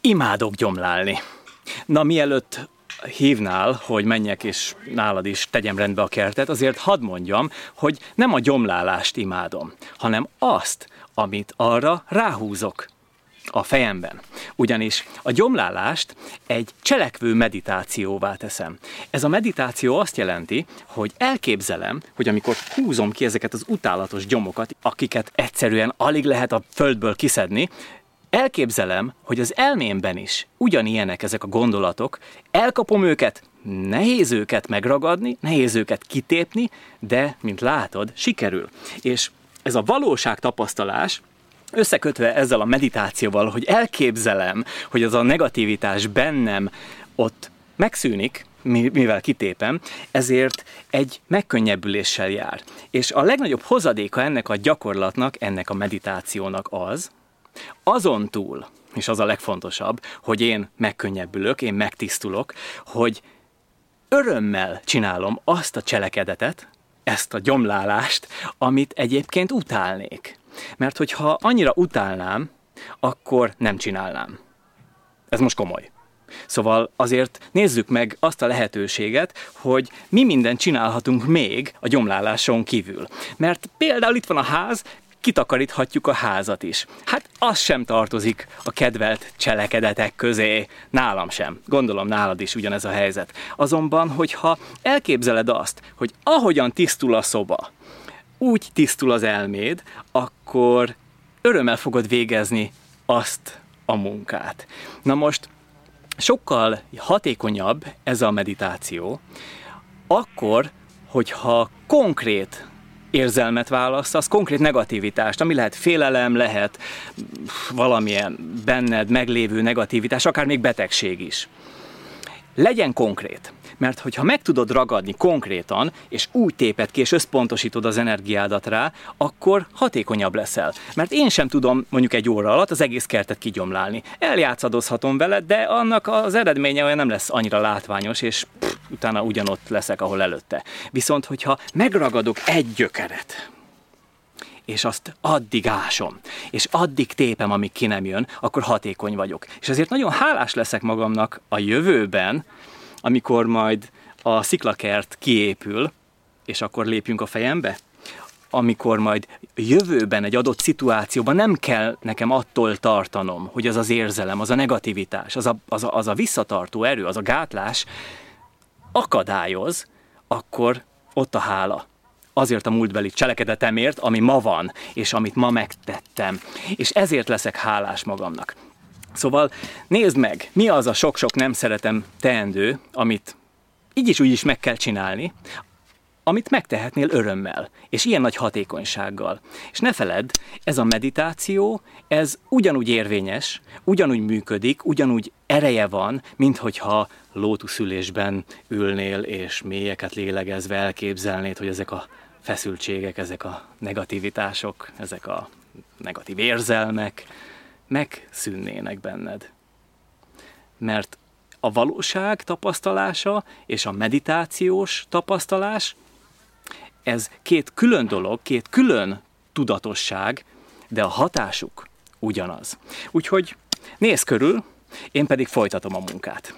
Imádok gyomlálni. Na, mielőtt hívnál, hogy menjek és nálad is tegyem rendbe a kertet, azért hadd mondjam, hogy nem a gyomlálást imádom, hanem azt, amit arra ráhúzok a fejemben. Ugyanis a gyomlálást egy cselekvő meditációvá teszem. Ez a meditáció azt jelenti, hogy elképzelem, hogy amikor húzom ki ezeket az utálatos gyomokat, akiket egyszerűen alig lehet a földből kiszedni, elképzelem, hogy az elmémben is ugyanilyenek ezek a gondolatok, elkapom őket, nehéz őket megragadni, nehéz őket kitépni, de, mint látod, sikerül. És ez a valóság tapasztalás, összekötve ezzel a meditációval, hogy elképzelem, hogy az a negativitás bennem ott megszűnik, mivel kitépem, ezért egy megkönnyebbüléssel jár. És a legnagyobb hozadéka ennek a gyakorlatnak, ennek a meditációnak az, azon túl, és az a legfontosabb, hogy én megkönnyebbülök, én megtisztulok, hogy örömmel csinálom azt a cselekedetet, ezt a gyomlálást, amit egyébként utálnék. Mert hogyha annyira utálnám, akkor nem csinálnám. Ez most komoly. Szóval azért nézzük meg azt a lehetőséget, hogy mi mindent csinálhatunk még a gyomláláson kívül. Mert például itt van a ház, kitakaríthatjuk a házat is. Hát az sem tartozik a kedvelt cselekedetek közé, nálam sem. Gondolom nálad is ugyanez a helyzet. Azonban, hogyha elképzeled azt, hogy ahogyan tisztul a szoba, úgy tisztul az elméd, akkor örömmel fogod végezni azt a munkát. Na most sokkal hatékonyabb ez a meditáció, akkor, hogyha konkrét érzelmet választasz, konkrét negativitást, ami lehet félelem, lehet valamilyen benned meglévő negativitás, akár még betegség is. Legyen konkrét. Mert hogyha meg tudod ragadni konkrétan, és úgy téped ki, és összpontosítod az energiádat rá, akkor hatékonyabb leszel. Mert én sem tudom mondjuk egy óra alatt az egész kertet kigyomlálni. Eljátszadozhatom vele, de annak az eredménye olyan nem lesz annyira látványos, és pff, utána ugyanott leszek, ahol előtte. Viszont, hogyha megragadok egy gyökeret, és azt addig ásom, és addig tépem, amíg ki nem jön, akkor hatékony vagyok. És ezért nagyon hálás leszek magamnak a jövőben, amikor majd a sziklakert kiépül, és akkor lépjünk a fejembe, amikor majd jövőben egy adott szituációban nem kell nekem attól tartanom, hogy az az érzelem, az a negativitás, az a, az a, az a visszatartó erő, az a gátlás akadályoz, akkor ott a hála. Azért a múltbeli cselekedetemért, ami ma van, és amit ma megtettem. És ezért leszek hálás magamnak. Szóval nézd meg, mi az a sok-sok nem szeretem teendő, amit így is úgy is meg kell csinálni, amit megtehetnél örömmel, és ilyen nagy hatékonysággal. És ne feledd, ez a meditáció, ez ugyanúgy érvényes, ugyanúgy működik, ugyanúgy ereje van, mint hogyha lótuszülésben ülnél, és mélyeket lélegezve elképzelnéd, hogy ezek a feszültségek, ezek a negativitások, ezek a negatív érzelmek, megszűnnének benned. Mert a valóság tapasztalása és a meditációs tapasztalás, ez két külön dolog, két külön tudatosság, de a hatásuk ugyanaz. Úgyhogy nézz körül, én pedig folytatom a munkát.